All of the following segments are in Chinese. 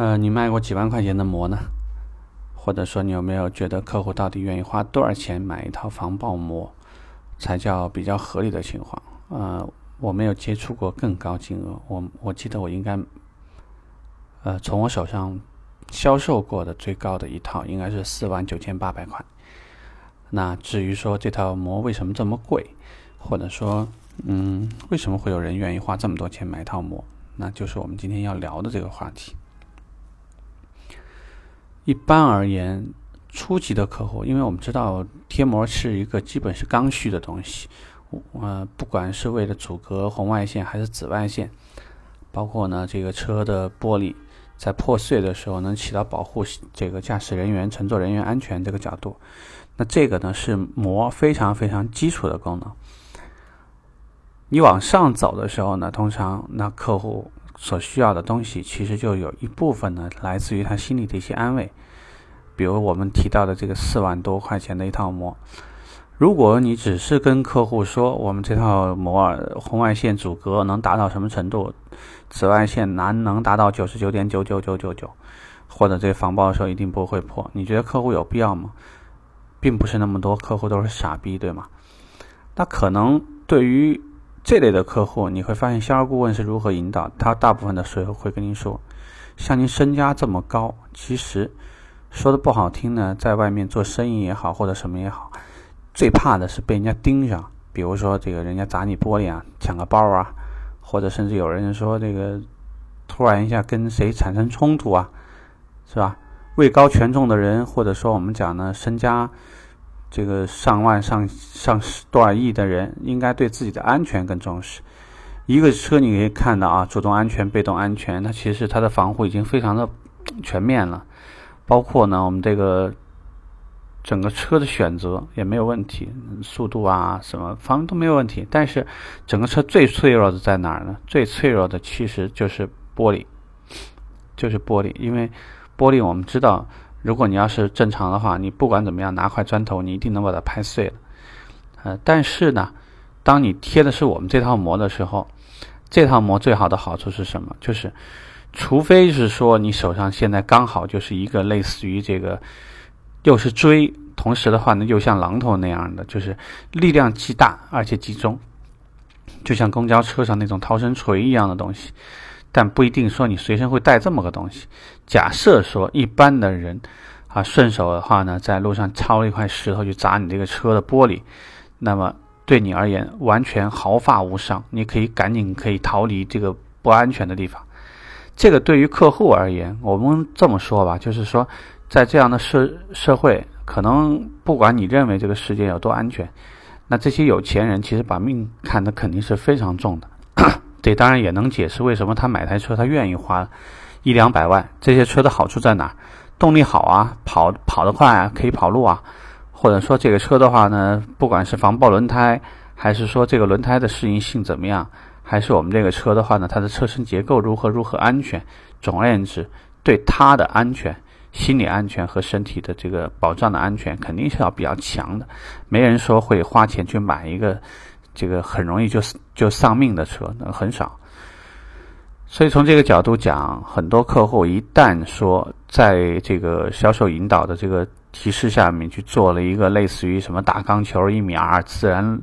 呃，你卖过几万块钱的膜呢？或者说，你有没有觉得客户到底愿意花多少钱买一套防爆膜，才叫比较合理的情况？呃，我没有接触过更高金额，我我记得我应该，呃，从我手上销售过的最高的一套应该是四万九千八百块。那至于说这套膜为什么这么贵，或者说，嗯，为什么会有人愿意花这么多钱买一套膜？那就是我们今天要聊的这个话题。一般而言，初级的客户，因为我们知道贴膜是一个基本是刚需的东西，呃，不管是为了阻隔红外线还是紫外线，包括呢这个车的玻璃在破碎的时候能起到保护这个驾驶人员、乘坐人员安全这个角度，那这个呢是膜非常非常基础的功能。你往上走的时候呢，通常那客户。所需要的东西，其实就有一部分呢，来自于他心里的一些安慰。比如我们提到的这个四万多块钱的一套膜，如果你只是跟客户说，我们这套膜红外线阻隔能达到什么程度，紫外线难能达到九十九点九九九九九，或者这防爆的时候一定不会破，你觉得客户有必要吗？并不是那么多客户都是傻逼，对吗？那可能对于。这类的客户，你会发现销售顾问是如何引导他。大部分的时候会跟您说，像您身家这么高，其实说的不好听呢，在外面做生意也好，或者什么也好，最怕的是被人家盯上。比如说这个人家砸你玻璃啊，抢个包啊，或者甚至有人说这个突然一下跟谁产生冲突啊，是吧？位高权重的人，或者说我们讲呢，身家。这个上万、上上多少亿的人，应该对自己的安全更重视。一个车你可以看到啊，主动安全、被动安全，它其实它的防护已经非常的 全面了。包括呢，我们这个整个车的选择也没有问题，速度啊什么方都没有问题。但是整个车最脆弱的在哪儿呢？最脆弱的其实就是玻璃，就是玻璃，因为玻璃我们知道。如果你要是正常的话，你不管怎么样拿块砖头，你一定能把它拍碎了。呃，但是呢，当你贴的是我们这套膜的时候，这套膜最好的好处是什么？就是，除非是说你手上现在刚好就是一个类似于这个，又是锥，同时的话呢又像榔头那样的，就是力量极大而且集中，就像公交车上那种逃生锤一样的东西。但不一定说你随身会带这么个东西。假设说一般的人啊，顺手的话呢，在路上抄了一块石头去砸你这个车的玻璃，那么对你而言完全毫发无伤，你可以赶紧可以逃离这个不安全的地方。这个对于客户而言，我们这么说吧，就是说，在这样的社社会，可能不管你认为这个世界有多安全，那这些有钱人其实把命看得肯定是非常重的。这当然也能解释为什么他买台车，他愿意花一两百万。这些车的好处在哪？动力好啊，跑跑得快啊，可以跑路啊。或者说这个车的话呢，不管是防爆轮胎，还是说这个轮胎的适应性怎么样，还是我们这个车的话呢，它的车身结构如何如何安全。总而言之，对它的安全、心理安全和身体的这个保障的安全，肯定是要比较强的。没人说会花钱去买一个。这个很容易就就丧命的车，那很少。所以从这个角度讲，很多客户一旦说在这个销售引导的这个提示下面去做了一个类似于什么大钢球一米二自然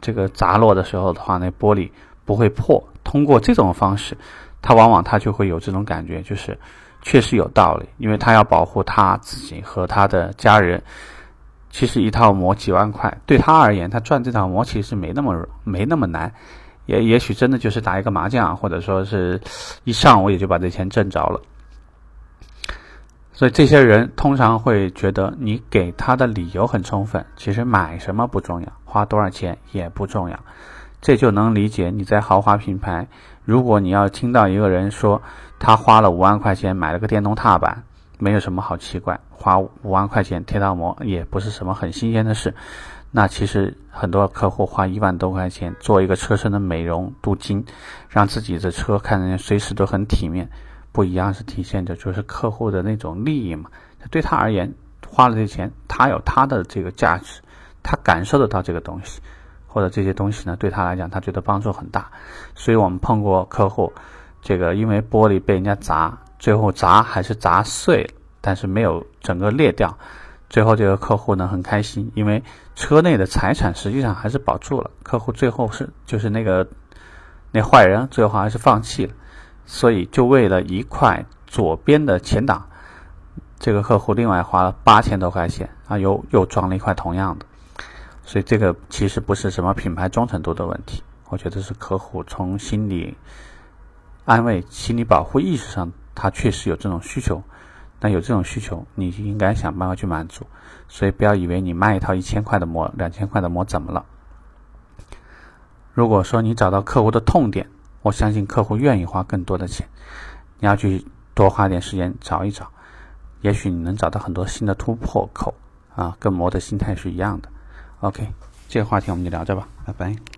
这个砸落的时候的话，那玻璃不会破。通过这种方式，他往往他就会有这种感觉，就是确实有道理，因为他要保护他自己和他的家人。其实一套膜几万块，对他而言，他赚这套膜其实没那么没那么难，也也许真的就是打一个麻将，或者说是一上午也就把这钱挣着了。所以这些人通常会觉得你给他的理由很充分，其实买什么不重要，花多少钱也不重要，这就能理解你在豪华品牌，如果你要听到一个人说他花了五万块钱买了个电动踏板。没有什么好奇怪，花五万块钱贴套膜也不是什么很新鲜的事。那其实很多客户花一万多块钱做一个车身的美容镀金，让自己的车看着随时都很体面，不一样是体现着就是客户的那种利益嘛。对他而言，花了这钱，他有他的这个价值，他感受得到这个东西，或者这些东西呢对他来讲，他觉得帮助很大。所以我们碰过客户。这个因为玻璃被人家砸，最后砸还是砸碎了，但是没有整个裂掉。最后这个客户呢很开心，因为车内的财产实际上还是保住了。客户最后是就是那个那坏人最后还是放弃了，所以就为了一块左边的前挡，这个客户另外花了八千多块钱啊，又又装了一块同样的。所以这个其实不是什么品牌忠诚度的问题，我觉得是客户从心理安慰、心理保护意识上，他确实有这种需求。那有这种需求，你应该想办法去满足。所以不要以为你卖一套一千块的膜、两千块的膜怎么了？如果说你找到客户的痛点，我相信客户愿意花更多的钱。你要去多花点时间找一找，也许你能找到很多新的突破口啊，跟膜的心态是一样的。OK，这个话题我们就聊着吧，拜拜。